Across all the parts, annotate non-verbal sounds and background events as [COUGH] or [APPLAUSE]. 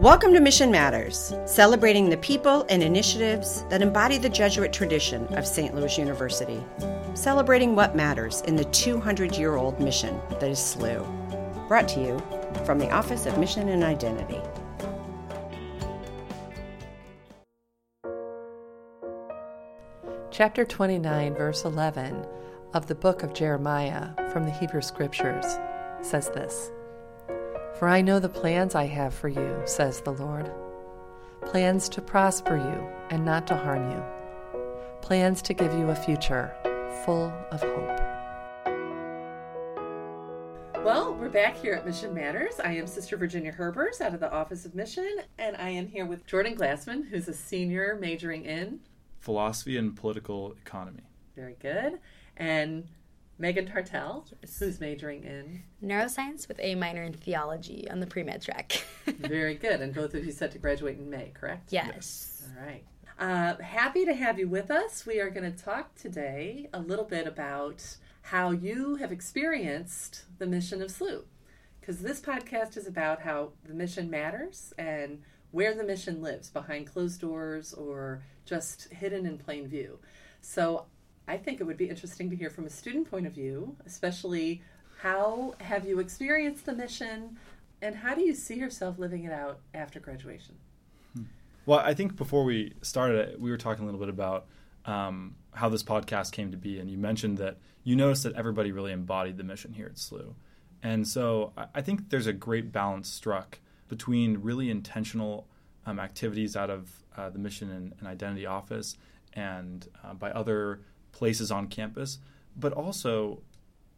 Welcome to Mission Matters, celebrating the people and initiatives that embody the Jesuit tradition of St. Louis University, celebrating what matters in the 200 year old mission that is SLU. Brought to you from the Office of Mission and Identity. Chapter 29, verse 11 of the book of Jeremiah from the Hebrew Scriptures says this For I know the plans I have for you, says the Lord plans to prosper you and not to harm you, plans to give you a future full of hope. Well, we're back here at Mission Matters. I am Sister Virginia Herbers out of the Office of Mission, and I am here with Jordan Glassman, who's a senior majoring in philosophy and political economy. Very good. And Megan Tartell, who's majoring in neuroscience with a minor in theology on the pre med track. [LAUGHS] Very good. And both of you set to graduate in May, correct? Yes. yes. All right. Uh, happy to have you with us. We are going to talk today a little bit about how you have experienced the mission of SLU. Because this podcast is about how the mission matters and where the mission lives behind closed doors or just hidden in plain view. So I think it would be interesting to hear from a student point of view, especially how have you experienced the mission and how do you see yourself living it out after graduation? Hmm. Well, I think before we started, we were talking a little bit about um, how this podcast came to be, and you mentioned that you noticed that everybody really embodied the mission here at SLU. And so I think there's a great balance struck between really intentional um, activities out of uh, the mission and, and, identity office and uh, by other places on campus. But also,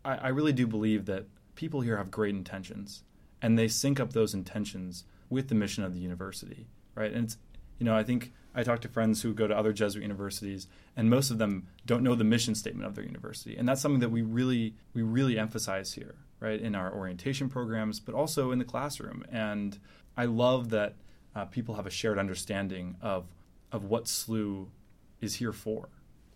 I, I really do believe that people here have great intentions and they sync up those intentions with the mission of the university, right? And it's, you know, I think I talk to friends who go to other Jesuit universities, and most of them don't know the mission statement of their university, and that's something that we really we really emphasize here, right, in our orientation programs, but also in the classroom. And I love that uh, people have a shared understanding of of what SLU is here for.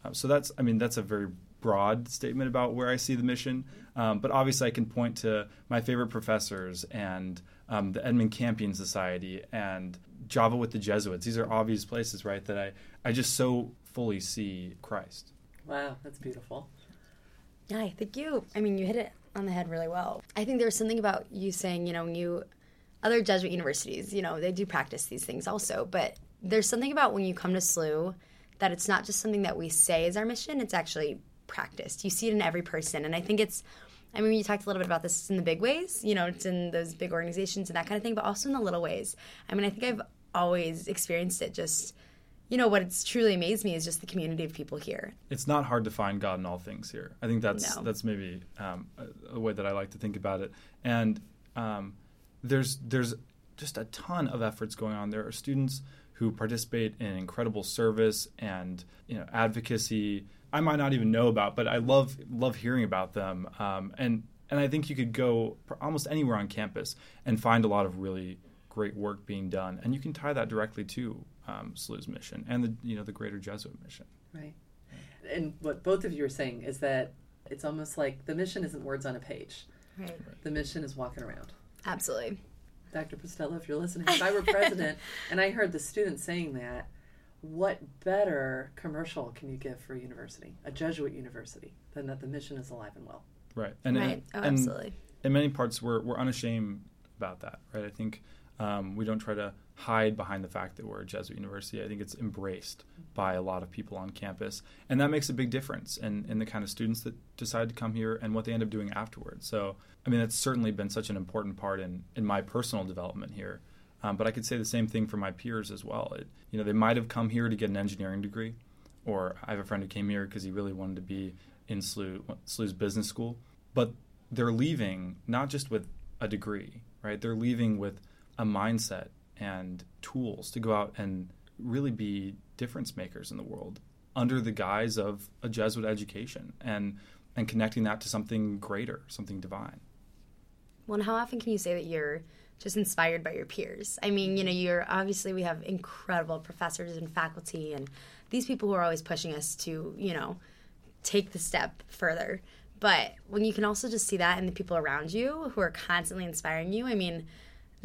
Uh, so that's, I mean, that's a very broad statement about where I see the mission. Um, but obviously, I can point to my favorite professors and um, the Edmund Campion Society and Java with the Jesuits. These are obvious places, right, that I, I just so fully see Christ. Wow, that's beautiful. Yeah, I think you, I mean, you hit it on the head really well. I think there's something about you saying, you know, you, other Jesuit universities, you know, they do practice these things also, but there's something about when you come to SLU that it's not just something that we say is our mission, it's actually practiced. You see it in every person. And I think it's, I mean, you talked a little bit about this in the big ways, you know, it's in those big organizations and that kind of thing, but also in the little ways. I mean, I think I've always experienced it just, you know, what it's truly amazed me is just the community of people here. It's not hard to find God in all things here. I think that's no. that's maybe um, a, a, way that I like to think about it. And um, there's there's just a ton of efforts going on. There are students who participate in incredible service and you know advocacy. I might not even know about, but I love love hearing about them. Um, and and I think you could go almost anywhere on campus and find a lot of really great work being done, and you can tie that directly to um, SLU's mission and the you know the greater Jesuit mission. Right. And what both of you are saying is that it's almost like the mission isn't words on a page. Right. The mission is walking around. Absolutely. Dr. Pestello, if you're listening, if I were president [LAUGHS] and I heard the students saying that, what better commercial can you give for a university, a Jesuit university, than that the mission is alive and well? Right. And, right. And, oh, absolutely. in many parts, we're, we're unashamed about that, right? I think um, we don't try to hide behind the fact that we're a Jesuit university. I think it's embraced by a lot of people on campus, and that makes a big difference in, in the kind of students that decide to come here and what they end up doing afterwards. So, I mean, that's certainly been such an important part in, in my personal development here. Um, but I could say the same thing for my peers as well. It, you know, they might have come here to get an engineering degree, or I have a friend who came here because he really wanted to be in SLU, SLU's business school. But they're leaving not just with a degree, right? They're leaving with a mindset and tools to go out and really be difference makers in the world under the guise of a Jesuit education and and connecting that to something greater, something divine. Well, how often can you say that you're just inspired by your peers? I mean, you know, you're obviously we have incredible professors and faculty and these people who are always pushing us to, you know, take the step further. But when you can also just see that in the people around you who are constantly inspiring you, I mean,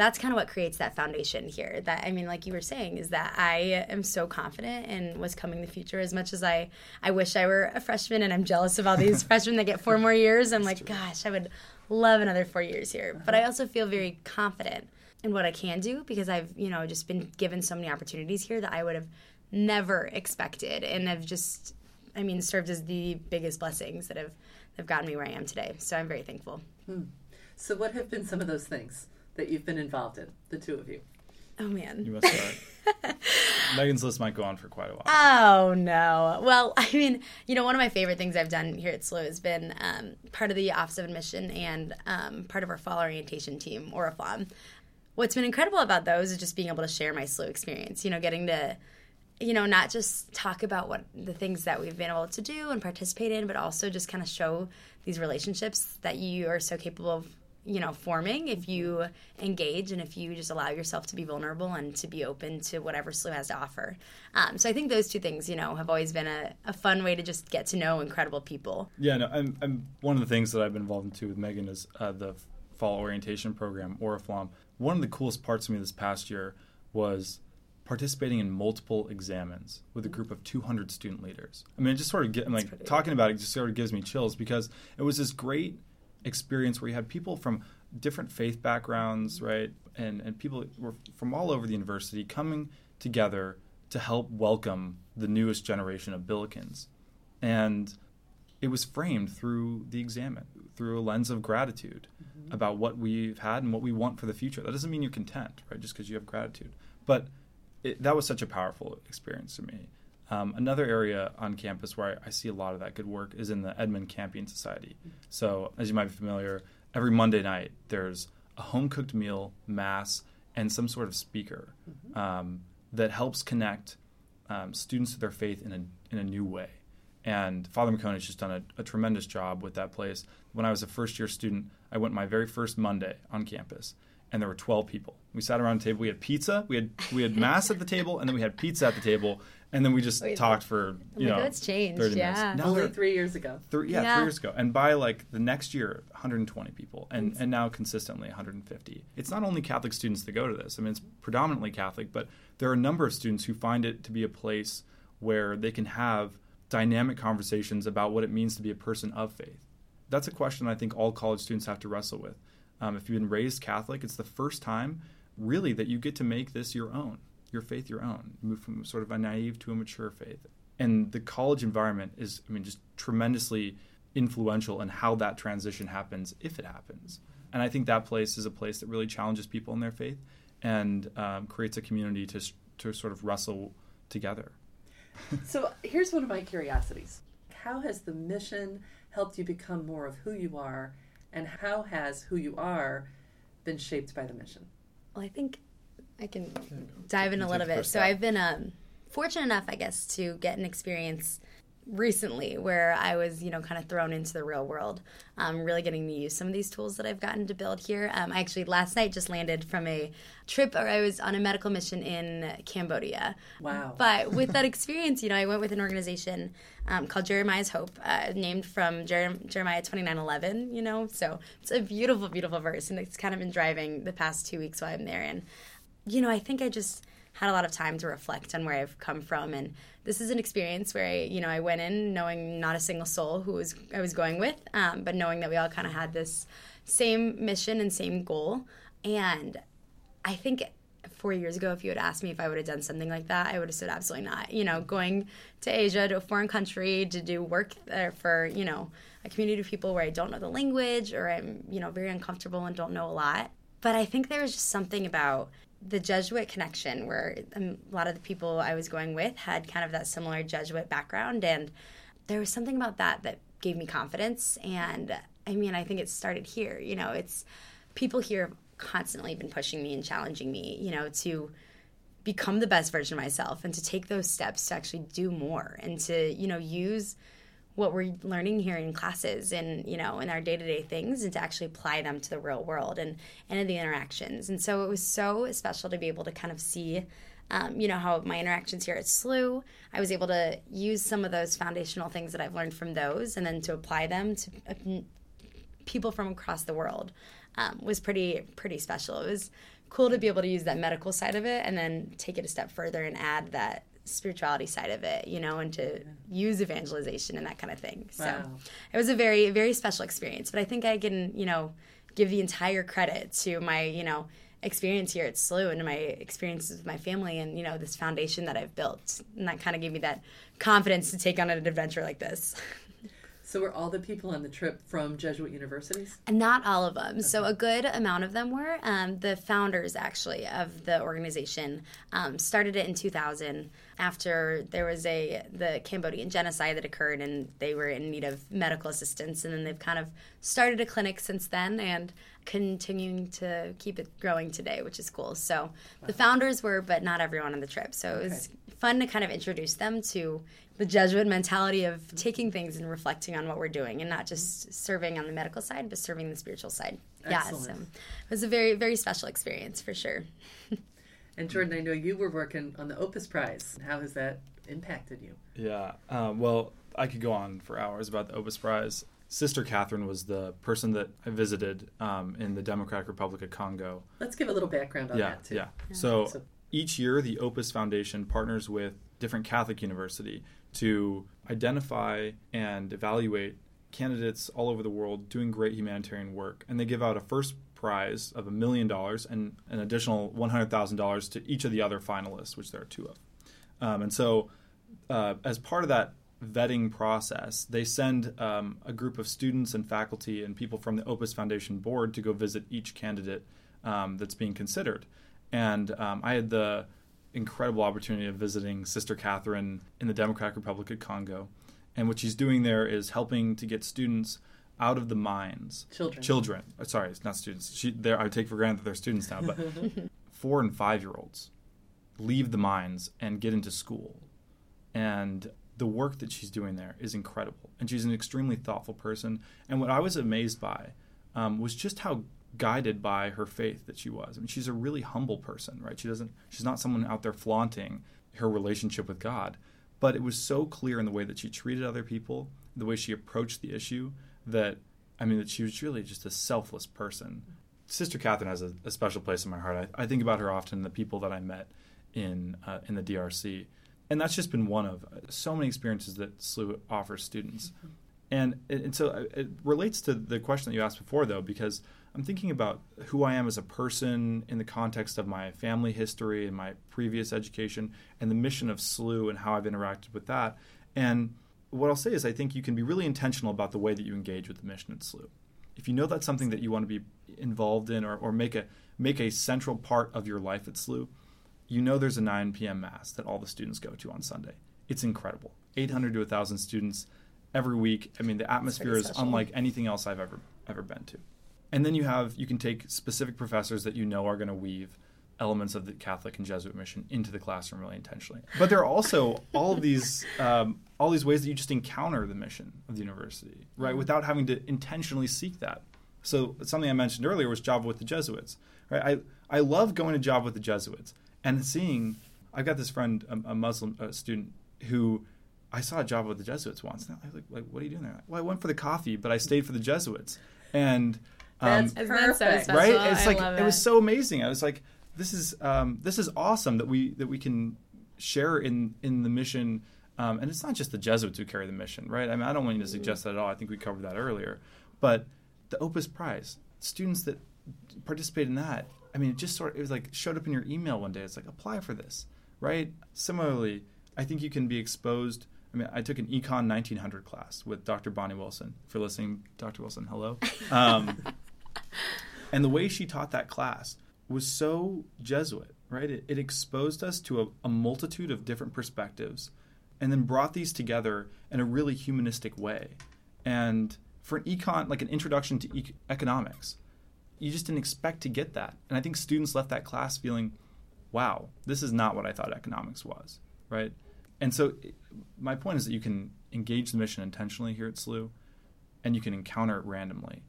that's kind of what creates that foundation here. That I mean, like you were saying, is that I am so confident in what's coming in the future. As much as I, I wish I were a freshman, and I'm jealous of all these [LAUGHS] freshmen that get four more years. I'm like, gosh, I would love another four years here. Uh-huh. But I also feel very confident in what I can do because I've, you know, just been given so many opportunities here that I would have never expected, and have just, I mean, served as the biggest blessings that have have gotten me where I am today. So I'm very thankful. Hmm. So, what have been some of those things that you've been involved in, the two of you? Oh man. You must start. [LAUGHS] Megan's list might go on for quite a while. Oh no. Well, [LAUGHS] I mean, you know, one of my favorite things I've done here at SLU has been um, part of the Office of Admission and um, part of our fall orientation team, Oriflamme. What's been incredible about those is just being able to share my SLU experience. You know, getting to, you know, not just talk about what the things that we've been able to do and participate in, but also just kind of show these relationships that you are so capable of you know forming if you engage and if you just allow yourself to be vulnerable and to be open to whatever SLU has to offer um, so i think those two things you know have always been a, a fun way to just get to know incredible people Yeah, no, I'm, I'm one of the things that I've been involved in too with Megan is uh, the fall orientation program, Oriflamme. One of the coolest parts of me this past year was participating in multiple examens with a group of 200 student leaders. I mean, it just sort of get, I'm like talking about it just sort of gives me chills because it was this great experience where you had people from different faith backgrounds, right, and and people were from all over the university coming together to help welcome the newest generation of Billikens, and it was framed through the examen, through a lens of gratitude mm-hmm. about what we've had and what we want for the future. That doesn't mean you're content, right? Just because you have gratitude, but it, that was such a powerful experience for me. Um, another area on campus where I, I see a lot of that good work is in the Edmund Campion Society. So, as you might be familiar, every Monday night there's a home cooked meal, mass, and some sort of speaker um, that helps connect um, students to their faith in a, in a new way. And Father McCone has just done a, a tremendous job with that place. When I was a first year student, I went my very first Monday on campus, and there were 12 people. We sat around a table. We had pizza. We had we had [LAUGHS] mass at the table, and then we had pizza at the table, and then we just Wait, talked for you like, know oh, it's changed, 30 yeah. minutes. Now Only there- three years ago. Three, yeah, Yeah. three years ago. And by like the next year, 120 people, and and now consistently 150. It's not only Catholic students that go to this. I mean, it's predominantly Catholic, but there are a number of students who find it to be a place where they can have dynamic conversations about what it means to be a person of faith. That's a question I think all college students have to wrestle with. Um, if you've been raised Catholic, it's the first time, really, that you get to make this your own, your faith your own, move from sort of a naive to a mature faith. And the college environment is, I mean, just tremendously influential in how that transition happens, if it happens. And I think that place is a place that really challenges people in their faith and um, creates a community to, to sort of wrestle together. [LAUGHS] So here's one of my curiosities. How has the mission helped you become more of who you are, and how has who you are been shaped by the mission? Well, I think I can dive in a little bit. So. I've been um, fortunate enough, I guess, to get an experience recently where I was, you know, kind of thrown into the real world. Um, really getting to use some of these tools that I've gotten to build here. Um, I actually last night just landed from a trip, or I was on a medical mission in Cambodia. Wow. But with that [LAUGHS] experience, you know, I went with an organization um, called Jeremiah's Hope, uh, named from Jer- Jeremiah twenty nine eleven. You know, so it's a beautiful, beautiful verse, and it's kind of been driving the past two weeks while I'm there. And you know, I think I just had a lot of time to reflect on where I've come from, and this is an experience where I, you know, I went in knowing not a single soul who was I was going with, um, but knowing that we all kind of had this same mission and same goal, and I think four years ago, if you had asked me if I would have done something like that, I would have said absolutely not. You know, going to Asia, to a foreign country, to do work there for, you know, a community of people where I don't know the language or I'm, you know, very uncomfortable and don't know a lot. But I think there was just something about the Jesuit connection where um, a lot of the people I was going with had kind of that similar Jesuit background. And there was something about that that gave me confidence. And I mean, I think it started here. You know, it's people here have constantly been pushing me and challenging me, you know, to become the best version of myself and to take those steps to actually do more and to, you know, use what we're learning here in classes and you know in our day-to-day things and to actually apply them to the real world and and in the interactions and so it was so special to be able to kind of see um, you know how my interactions here at SLU, I was able to use some of those foundational things that I've learned from those, and then to apply them to uh, people from across the world. um, was pretty pretty special. It was cool to be able to use that medical side of it and then take it a step further and add that spirituality side of it, you know, and to use evangelization and that kind of thing. So Wow. it was a very, very special experience. But I think I can, you know, give the entire credit to my, you know, experience here at SLU and my experiences with my family and, you know, this foundation that I've built. And that kind of gave me that confidence to take on an adventure like this. [LAUGHS] So were all the people on the trip from Jesuit universities? Not all of them. So a good amount of them were. Um, the founders, actually, of the organization um, started it in 2000 after there was a the Cambodian genocide that occurred, and they were in need of medical assistance. And then they've kind of started a clinic since then, and continuing to keep it growing today, which is cool. So the founders were, but not everyone on the trip. So it was fun to kind of introduce them to the Jesuit mentality of taking things and reflecting on what we're doing and not just serving on the medical side, but serving the spiritual side. Yeah, so it was a very, very special experience for sure. [LAUGHS] And Jordan, I know you were working on the Opus Prize. How has that impacted you? Yeah. Um, well, I could go on for hours about the Opus Prize. Sister Catherine was the person that I visited um, in the Democratic Republic of Congo. Let's give a little background on yeah, that too. yeah. So, So- each year, the Opus Foundation partners with different Catholic university to identify and evaluate candidates all over the world doing great humanitarian work, and they give out a first prize of a million dollars and an additional one hundred thousand dollars to each of the other finalists, which there are two of. Um, and so, uh, as part of that vetting process, they send um, a group of students and faculty and people from the Opus Foundation board to go visit each candidate um, that's being considered. And um, I had the incredible opportunity of visiting Sister Catherine in the Democratic Republic of Congo. And what she's doing there is helping to get students out of the mines. Children. Children. Uh, Sorry, it's not students. She, I take for granted that they're students now, but [LAUGHS] four and five year olds leave the mines and get into school. And the work that she's doing there is incredible. And she's an extremely thoughtful person. And what I was amazed by um, was just how guided by her faith that she was. I mean, she's a really humble person, right? She doesn't, she's not someone out there flaunting her relationship with God. But it was so clear in the way that she treated other people, the way she approached the issue, that, I mean, that she was really just a selfless person. Sister Catherine has a, a special place in my heart. I, I think about her often, the people that I met in uh, in the DRC, and that's just been one of uh, so many experiences that SLU offers students. And, and so uh, it relates to the question that you asked before, though, because I'm thinking about who I am as a person in the context of my family history and my previous education and the mission of SLU and how I've interacted with that. And what I'll say is, I think you can be really intentional about the way that you engage with the mission at SLU. If you know that's something that you want to be involved in or, or make a make a central part of your life at SLU, you know there's a 9 p.m. mass that all the students go to on Sunday. It's incredible. 800 to 1,000 students every week. I mean, the atmosphere is special. unlike anything else I've ever ever been to. And then you have you can take specific professors that you know are going to weave elements of the Catholic and Jesuit mission into the classroom really intentionally. But there are also all of these um, all these ways that you just encounter the mission of the university, right, without having to intentionally seek that. So something I mentioned earlier was Java with the Jesuits. Right, I I love going to Java with the Jesuits and seeing. I've got this friend, a, a Muslim uh student, who I saw at Java with the Jesuits once. And I was like, like, what are you doing there? Well, I went for the coffee, but I stayed for the Jesuits. And um, That's Isn't that so perfect. right? It's I like love it was so amazing. I was like, this is um, this is awesome that we that we can share in in the mission. Um, and it's not just the Jesuits who carry the mission, right? I mean, I don't want you to suggest that at all. I think we covered that earlier. But the Opus Prize, students that participate in that, I mean, it just sort of, it was like showed up in your email one day. It's like, apply for this, right? Similarly, I think you can be exposed. I mean, I took an Econ 1900 class with Dr. Bonnie Wilson. If you're listening, Dr. Wilson, hello. Um, [LAUGHS] and the way she taught that class was so Jesuit, right? It, it exposed us to a, a multitude of different perspectives and then brought these together in a really humanistic way. And for an econ, like an introduction to e- economics, you just didn't expect to get that. And I think students left that class feeling, wow, this is not what I thought economics was, right? And so my point is that you can engage the mission intentionally here at SLU and you can encounter it randomly.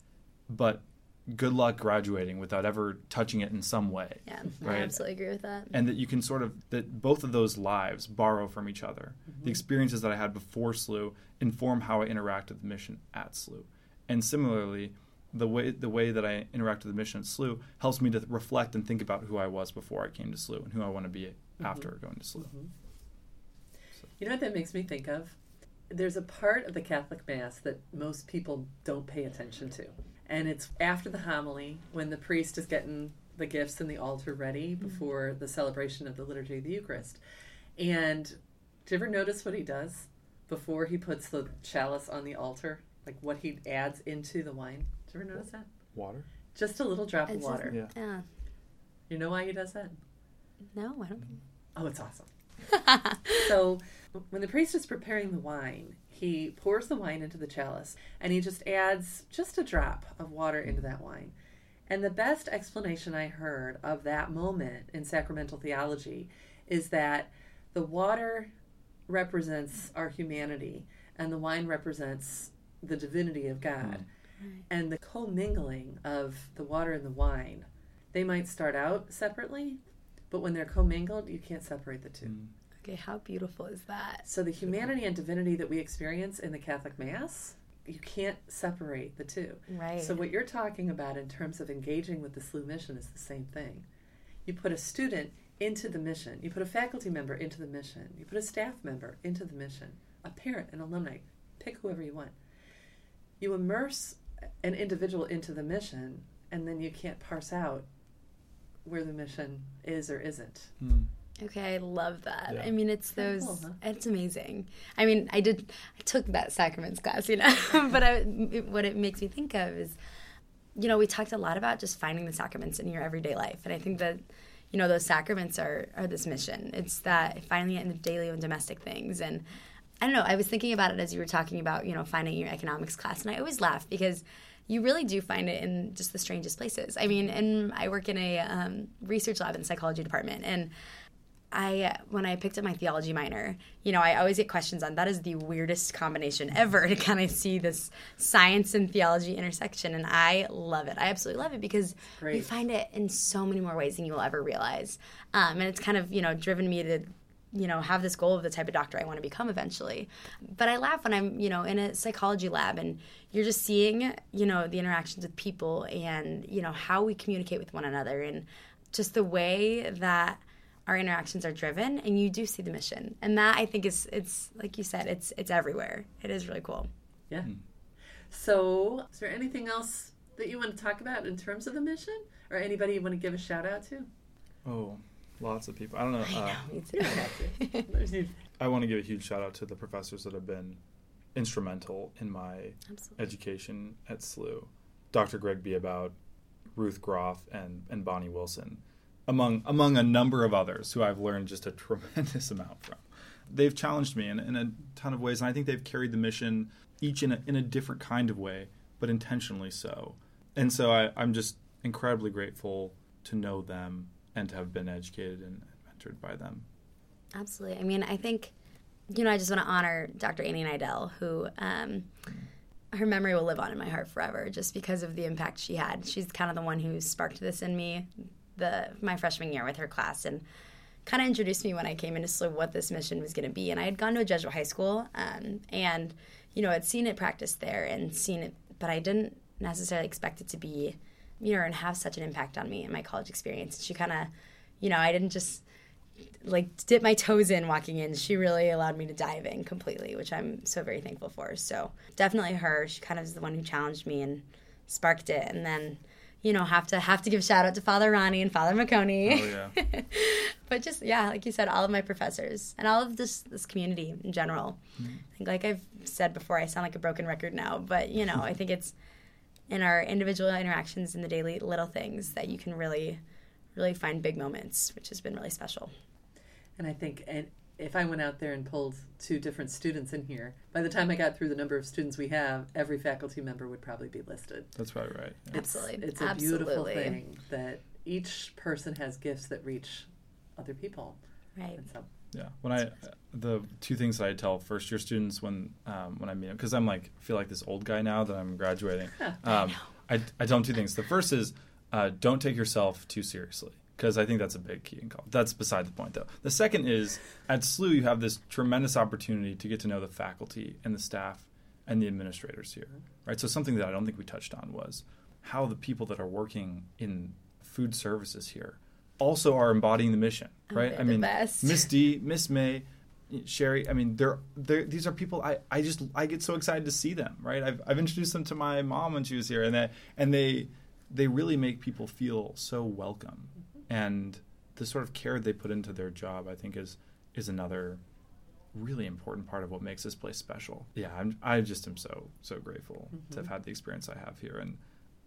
But good luck graduating without ever touching it in some way. Yeah, Right. I absolutely agree with that. And that you can sort of, that both of those lives borrow from each other. Mm-hmm. The experiences that I had before SLU inform how I interact with the mission at SLU. And similarly, the way the way that I interact with the mission at SLU helps me to reflect and think about who I was before I came to SLU and who I want to be Mm-hmm. after going to SLU. You know what that makes me think of? There's a part of the Catholic Mass that most people don't pay attention to. And it's after the homily when the priest is getting the gifts and the altar ready mm-hmm. before the celebration of the Liturgy of the Eucharist. And do you ever notice what he does before he puts the chalice on the altar? Like what he adds into the wine? Do you ever notice that? Water. Just a little drop of It's just- water. Yeah. Yeah. You know why he does that? No, I don't. Oh, it's awesome. [LAUGHS] so, when the priest is preparing the wine, he pours the wine into the chalice and he just adds just a drop of water into that wine. And the best explanation I heard of that moment in sacramental theology is that the water represents our humanity and the wine represents the divinity of God. And the commingling of the water and the wine, they might start out separately, but when they're commingled, you can't separate the two. Mm. Okay, how beautiful is that? So the humanity and divinity that we experience in the Catholic Mass, you can't separate the two. Right. So what you're talking about in terms of engaging with the SLU mission is the same thing. You put a student into the mission, you put a faculty member into the mission, you put a staff member into the mission, a parent, an alumni, pick whoever you want. You immerse an individual into the mission, and then you can't parse out where the mission is or isn't. Mm. Okay, I love that. Yeah. I mean, it's those. cool, huh? It's amazing. I mean, I did. I took that sacraments class, you know. [LAUGHS] but I, it- what it makes me think of is, you know, we talked a lot about just finding the sacraments in your everyday life, and I think that, you know, those sacraments are are this mission. It's that finding it in the daily and domestic things, and I don't know. I was thinking about it as you were talking about, you know, finding your economics class, and I always laugh because you really do find it in just the strangest places. I mean, and I work in a um, research lab in the psychology department, and I when I picked up my theology minor, you know, I always get questions on that is the weirdest combination ever [LAUGHS] to kind of see this science and theology intersection, and I love it. I absolutely love it because you find it in so many more ways than you will ever realize, um, and it's kind of you know driven me to you know have this goal of the type of doctor I want to become eventually. But I laugh when I'm you know in a psychology lab and you're just seeing you know the interactions with people and you know how we communicate with one another and just the way that our interactions are driven and you do see the mission and that i think is it's like you said it's it's everywhere it is really cool Yeah. So, is there anything else that you want to talk about in terms of the mission, or anybody you want to give a shout out to? Oh, lots of people. I don't know. Uh, Me too. [LAUGHS] There's you- I want to give a huge shout out to the professors that have been instrumental in my Absolutely. education at SLU. Dr. Greg Beabout, Ruth Groff, and, and Bonnie Wilson, among among a number of others who I've learned just a [LAUGHS] tremendous amount from. They've challenged me in, in a ton of ways, and I think they've carried the mission each in a, in a different kind of way, but intentionally so. And so I, I'm just incredibly grateful to know them and to have been educated and mentored by them. Absolutely. I mean, I think, you know, I just want to honor Dr. Annie Nidell, who um, her memory will live on in my heart forever just because of the impact she had. She's kind of the one who sparked this in me the my freshman year with her class and kind of introduced me when I came into SLU what this mission was going to be. And I had gone to a Jesuit high school um, and, you know, I'd seen it practiced there and seen it, but I didn't necessarily expect it to be, you know, and have such an impact on me in my college experience. She kind of, you know, I didn't just like dip my toes in walking in. She really allowed me to dive in completely, which I'm so very thankful for. So definitely her. She kind of is the one who challenged me and sparked it. And then, you know, have to have to give shout out to Father Ronnie and Father McConey. Oh, [LAUGHS] yeah. but just yeah, like you said, all of my professors and all of this this community in general. Mm-hmm. I think, like I've said before, I sound like a broken record now, but you know, I think it's in our individual interactions in the daily little things that you can really, really find big moments, which has been really special. And I think, and if I went out there and pulled two different students in here, by the time I got through the number of students we have, every faculty member would probably be listed. That's probably right. Yeah. It's, Absolutely. it's a beautiful thing that each person has gifts that reach other people. Right. And so, Yeah, when I the two things that I tell first year students when um, when I meet them because I'm like feel like this old guy now that I'm graduating. Um, I I tell them two things. The first is uh, don't take yourself too seriously because I think that's a big key in college. That's beside the point though. The second is at SLU you have this tremendous opportunity to get to know the faculty and the staff and the administrators here, right? So something that I don't think we touched on was how the people that are working in food services here also are embodying the mission, right? I mean. Miss D, Miss May, Sherry. I mean, they're they're these are people I, I just I get so excited to see them, right? I've I've introduced them to my mom when she was here, and that and they they really make people feel so welcome, and the sort of care they put into their job, I think, is is another really important part of what makes this place special. Yeah, I'm I just am so so grateful to have mm-hmm. had the experience I have here, and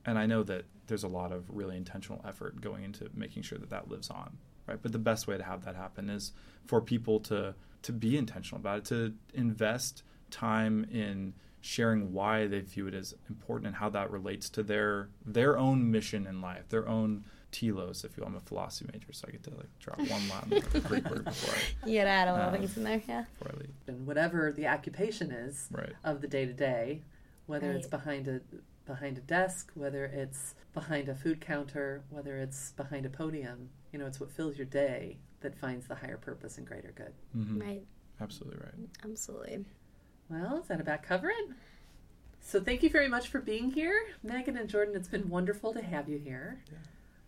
and I know that there's a lot of really intentional effort going into making sure that that lives on, right? But the best way to have that happen is for people to to be intentional about it, to invest time in sharing why they view it as important and how that relates to their their own mission in life, their own telos, if you will. I'm a philosophy major, so I get to like drop one Latin Greek word before I, [LAUGHS] You gotta add a little Um, things in there, yeah. before I leave. And whatever the occupation is Right. of the day to day, whether it's behind a behind a desk, whether it's behind a food counter, whether it's behind a podium, you know, it's what fills your day that finds the higher purpose and greater good. hmm Right, Absolutely right. absolutely. Well, is that about cover it? So thank you very much for being here, Megan and Jordan. It's been wonderful to have you here.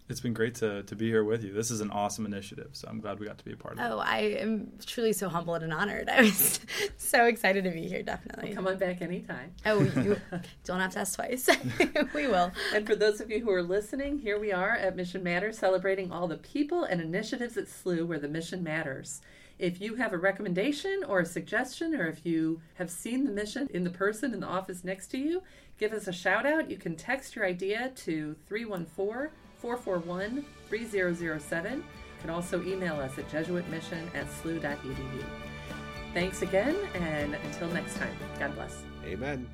It's been great to, to be here with you. This is an awesome initiative, so I'm glad we got to be a part of it. Oh, I am truly so humbled and honored. [LAUGHS] I was so excited to be here, definitely. Come on back anytime. Oh, you [LAUGHS] don't have to ask twice. [LAUGHS] we will. And for those of you who are listening, here we are at Mission Matters celebrating all the people and initiatives at SLU where the mission matters. If you have a recommendation or a suggestion, or if you have seen the mission in the person in the office next to you, give us a shout out. You can text your idea to 314 441 3007. You can also email us at jesuitmission at slu.edu. Thanks again, and until next time, God bless. Amen.